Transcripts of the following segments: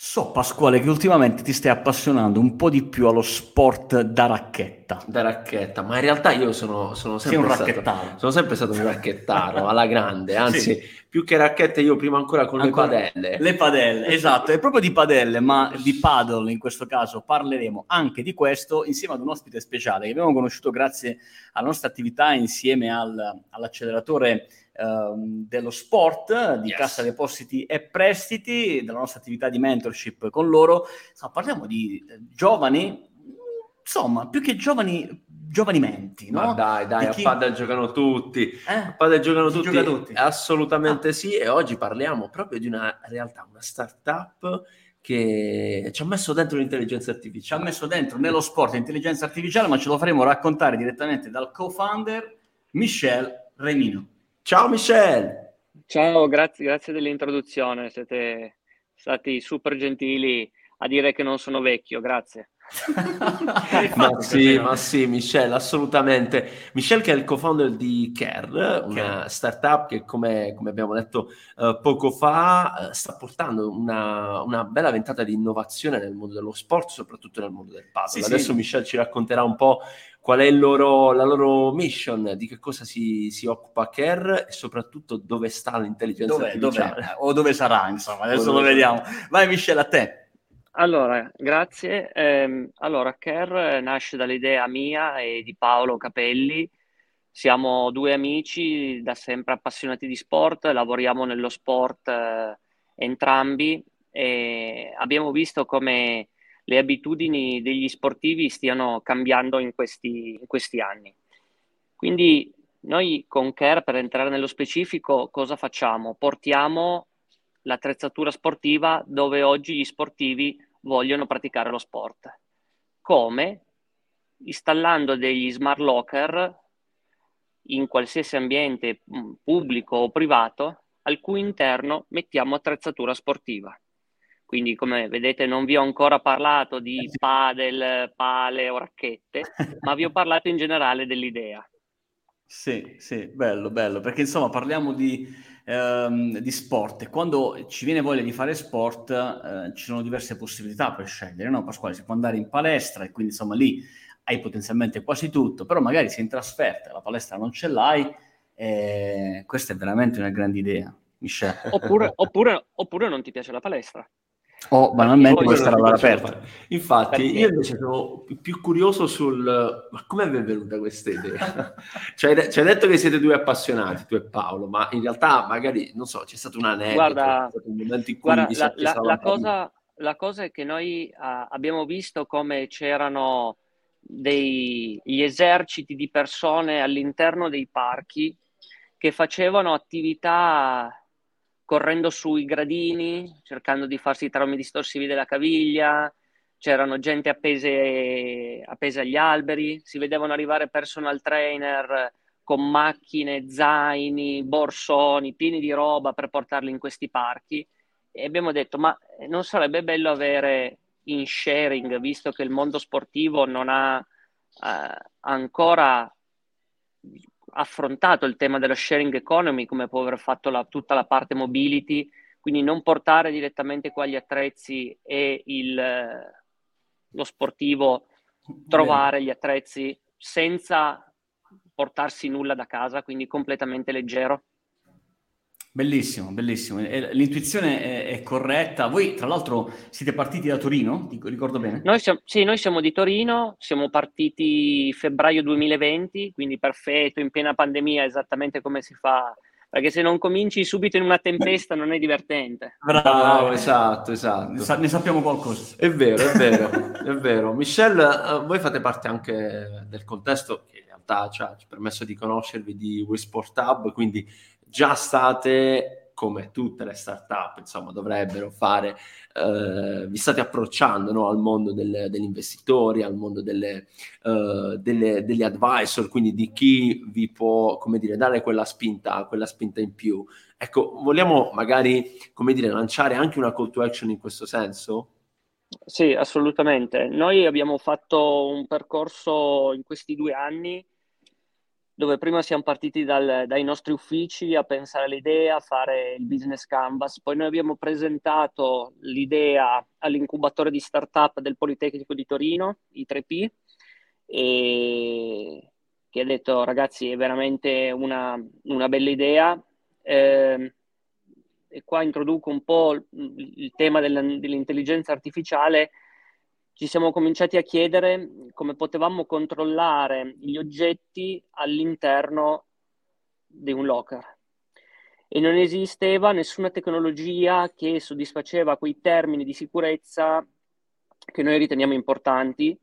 So, Pasquale, che ultimamente ti stai appassionando un po' di più allo sport da racchetta. Da racchetta, ma in realtà io sono, sono sempre, un stato, sono sempre stato un racchettaro alla grande, anzi, sì. Più che racchette, io prima ancora con ancora, le padelle. Le padelle, esatto, è proprio di padelle, ma di paddle in questo caso parleremo anche di questo insieme ad un ospite speciale che abbiamo conosciuto grazie alla nostra attività insieme al, all'acceleratore Ehm, dello sport, di yes. Cassa Depositi e Prestiti, della nostra attività di mentorship con loro. Insomma, parliamo di eh, giovani, insomma, più che giovani, giovani menti, no? Ma dai, dai, a chi... padel giocano tutti. Eh? A padel giocano tutti. Gioca tutti. Assolutamente ah. sì, e oggi parliamo proprio di una realtà, una startup che ci ha messo dentro l'intelligenza artificiale. Ci ha messo dentro nello sport l'intelligenza artificiale, ma ce lo faremo raccontare direttamente dal co-founder Michel Remino. Ciao Michelle! Ciao, grazie, grazie dell'introduzione, siete stati super gentili a dire che non sono vecchio, grazie. Ma sì, ma sì, Michelle, assolutamente. Michelle che è il co-founder di Care, una startup che come, come abbiamo detto uh, poco fa uh, sta portando una, una, bella ventata di innovazione nel mondo dello sport, soprattutto nel mondo del puzzle. Sì, Adesso sì. Michelle ci racconterà un po' qual è loro, la loro mission, di che cosa si, si, occupa Care e soprattutto dove sta l'intelligenza dov'è, artificiale. Dov'è? O dove sarà, insomma, adesso lo vediamo. Vai Michelle, a te. Allora, grazie. Eh, allora, Care nasce dall'idea mia e di Paolo Capelli. Siamo due amici da sempre appassionati di sport, lavoriamo nello sport eh, entrambi e abbiamo visto come le abitudini degli sportivi stiano cambiando in questi, in questi anni. Quindi noi con Care, per entrare nello specifico, cosa facciamo? Portiamo l'attrezzatura sportiva dove oggi gli sportivi vogliono praticare lo sport. Come? Installando degli smart locker in qualsiasi ambiente mm, pubblico o privato al cui interno mettiamo attrezzatura sportiva. Quindi, come vedete, non vi ho ancora parlato di eh padel, pale o racchette, ma vi ho parlato in generale dell'idea. Sì, sì, bello, bello, perché insomma parliamo di, ehm, di sport e quando ci viene voglia di fare sport eh, ci sono diverse possibilità per scegliere, no Pasquale? Si può andare in palestra e quindi insomma lì hai potenzialmente quasi tutto, però magari sei in trasferta, la palestra non ce l'hai, e questa è veramente una grande idea, Michelle. Oppure, oppure, oppure non ti piace la palestra. O banalmente può stare all'aperto. Infatti, Perché? io invece sono più curioso sul ma come è venuta questa idea? cioè, ci hai detto che siete due appassionati, tu e Paolo, ma in realtà magari non so, c'è stato un aneddoto, guarda, un momento in cui guarda, la, la, la, cosa, la, cosa, è che noi uh, abbiamo visto come c'erano degli eserciti di persone all'interno dei parchi che facevano attività correndo sui gradini, cercando di farsi traumi distorsivi della caviglia, c'erano gente appese, appese agli alberi, si vedevano arrivare personal trainer con macchine, zaini, borsoni, pieni di roba per portarli in questi parchi. E abbiamo detto ma non sarebbe bello avere in sharing, visto che il mondo sportivo non ha eh, ancora affrontato il tema della sharing economy come può aver fatto la, tutta la parte mobility, quindi non portare direttamente qua gli attrezzi e il, lo sportivo trovare gli attrezzi senza portarsi nulla da casa, quindi completamente leggero. Bellissimo, bellissimo. L'intuizione è, è, corretta. Voi, tra l'altro, siete partiti da Torino, ricordo bene? Noi siamo, sì, noi siamo di Torino, siamo partiti febbraio 2020, quindi perfetto, in piena pandemia, esattamente come si fa. Perché se non cominci subito in una tempesta non è divertente. Bravo, esatto, esatto. Ne sappiamo qualcosa. È vero, è vero, è vero. Michelle, uh, voi fate parte anche del contesto che in realtà ci ha permesso di conoscervi di WeSport Hub, quindi già state, come tutte le start-up, insomma, dovrebbero fare, eh, vi state approcciando no, al mondo del, degli investitori, al mondo delle, uh, delle, degli advisor, quindi di chi vi può, come dire, dare quella spinta, quella spinta in più. Ecco, vogliamo magari, come dire, lanciare anche una call to action in questo senso? Sì, assolutamente. Noi abbiamo fatto un percorso in questi due anni dove prima siamo partiti dal, dai nostri uffici a pensare all'idea, a fare il business canvas, poi noi abbiamo presentato l'idea all'incubatore di startup del Politecnico di Torino, I3P, e che ha detto ragazzi è veramente una, una bella idea. Eh, e qua introduco un po' il tema dell'intelligenza artificiale ci siamo cominciati a chiedere come potevamo controllare gli oggetti all'interno di un locker. E non esisteva nessuna tecnologia che soddisfaceva quei termini di sicurezza che noi riteniamo importanti,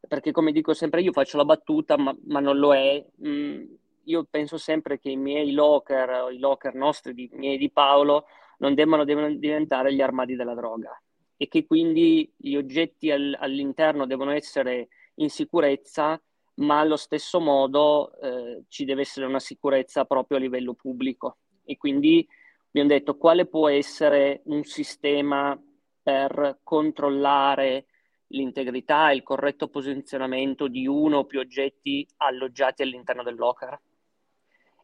perché come dico sempre io faccio la battuta, ma, ma non lo è. Mm, io penso sempre che i miei locker, i locker nostri, i miei di Paolo, non debbano diventare gli armadi della droga e che quindi gli oggetti al, all'interno devono essere in sicurezza, ma allo stesso modo eh, ci deve essere una sicurezza proprio a livello pubblico. E quindi abbiamo detto quale può essere un sistema per controllare l'integrità e il corretto posizionamento di uno o più oggetti alloggiati all'interno del locker.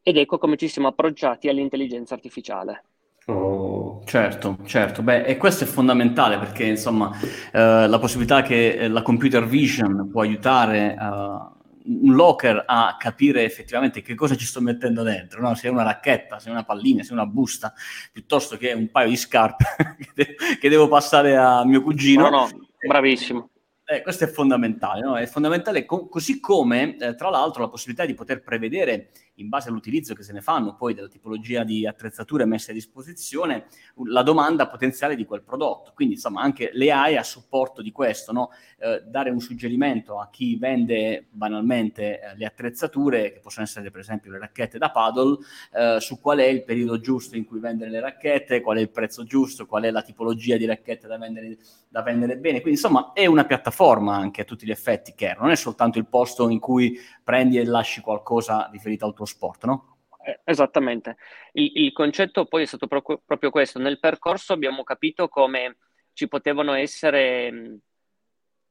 Ed ecco come ci siamo approcciati all'intelligenza artificiale. Oh, certo, certo. Beh, e questo è fondamentale perché, insomma, eh, la possibilità che eh, la computer vision può aiutare uh, un locker a capire effettivamente che cosa ci sto mettendo dentro, no? se è una racchetta, se è una pallina, se è una busta, piuttosto che un paio di scarpe che, de- che, devo passare a mio cugino. No, no, bravissimo. Eh, questo è fondamentale, no? È fondamentale co- così come, eh, tra l'altro, la possibilità di poter prevedere in base all'utilizzo che se ne fanno poi della tipologia di attrezzature messe a disposizione, la domanda potenziale di quel prodotto. Quindi, insomma, anche le AI a supporto di questo, no? eh, dare un suggerimento a chi vende banalmente eh, le attrezzature, che possono essere per esempio le racchette da paddle, eh, su qual è il periodo giusto in cui vendere le racchette, qual è il prezzo giusto, qual è la tipologia di racchette da vendere, da vendere bene. Quindi, insomma, è una piattaforma anche a tutti gli effetti, che non è soltanto il posto in cui prendi e lasci qualcosa riferito al tuo sport, no? Eh, esattamente. Il, il, concetto poi è stato pro- proprio questo. Nel percorso abbiamo capito come ci potevano essere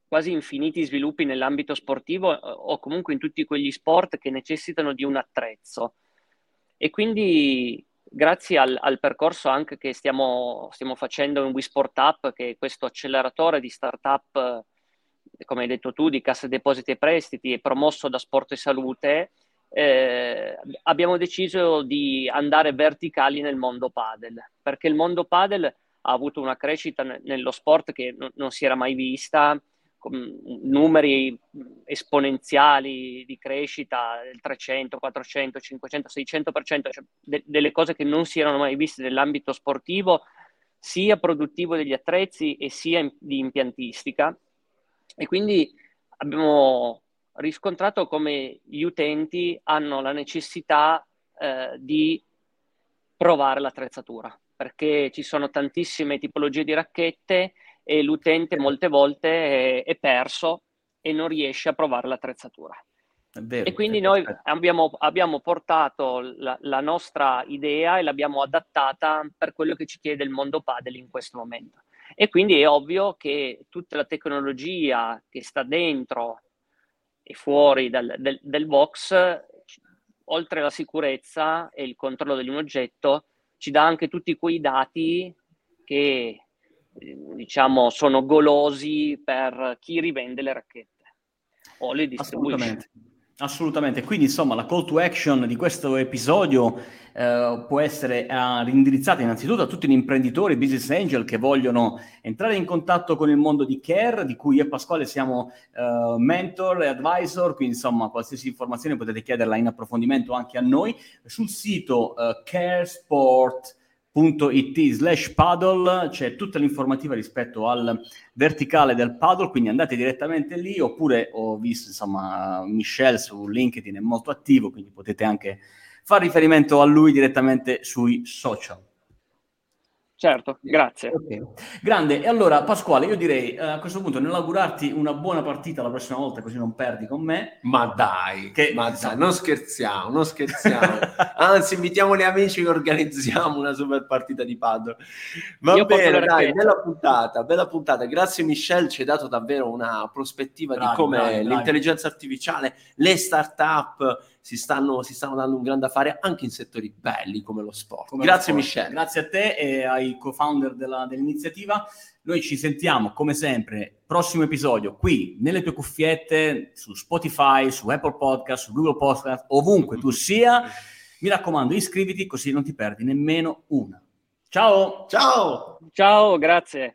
quasi infiniti sviluppi nell'ambito sportivo o comunque in tutti quegli sport che necessitano di un attrezzo. E quindi grazie al, al percorso anche che stiamo, stiamo facendo in WeSport Up, che è questo acceleratore di startup come hai detto tu, di Cassa Depositi e Prestiti e promosso da Sport e Salute, eh, abbiamo deciso di andare verticali nel mondo padel, perché il mondo padel ha avuto una crescita nello sport che n- non si era mai vista, numeri esponenziali di crescita del 300, 400, 500, 600%, cioè de- delle cose che non si erano mai viste nell'ambito sportivo, sia produttivo degli attrezzi e sia in- di impiantistica e quindi abbiamo riscontrato come gli utenti hanno la necessità eh, di provare l'attrezzatura, perché ci sono tantissime tipologie di racchette e l'utente molte volte è, è perso e non riesce a provare l'attrezzatura. Vero, e quindi noi abbiamo, abbiamo portato la, la, nostra idea e l'abbiamo adattata per quello che ci chiede il mondo padel in questo momento. E quindi è ovvio che tutta la tecnologia che sta dentro e fuori dal, del, del box, oltre alla sicurezza e il controllo di un oggetto, ci dà anche tutti quei dati che diciamo sono golosi per chi rivende le racchette o le distribuisce. Quindi insomma la call to action di questo episodio eh, può essere uh, indirizzata innanzitutto a tutti gli imprenditori, business angel che vogliono entrare in contatto con il mondo di care, di cui io e Pasquale siamo uh, mentor e advisor, quindi insomma qualsiasi informazione potete chiederla in approfondimento anche a noi. Sul sito uh, caresport.com it slash paddle c'è tutta l'informativa rispetto al verticale del paddle quindi andate direttamente lì oppure ho visto insomma Michel su LinkedIn è molto attivo quindi potete anche fare riferimento a lui direttamente sui social Certo, grazie. Okay. Grande, e allora Pasquale, io direi eh, a questo punto nell'augurarti una buona partita la prossima volta così non perdi con me. Ma dai, che, ma dai, non scherziamo, non scherziamo. Anzi, invitiamo gli amici che organizziamo una super partita di paddle. Va io bene, dai, bella puntata, bella puntata. Grazie Michelle, ci hai dato davvero una prospettiva bravi, di come bravi, l'intelligenza bravi. artificiale, le start-up si stanno, si stanno dando un grande affare anche in settori belli come lo sport. Come Grazie lo sport. Michele. Grazie a te e ai co-founder della- dell'iniziativa. Noi ci sentiamo come sempre, prossimo episodio, qui nelle tue cuffiette, su Spotify, su Apple Podcast, su Google Podcast, ovunque tu sia. Mi raccomando, iscriviti così non ti perdi nemmeno una. Ciao! Ciao! Ciao, grazie.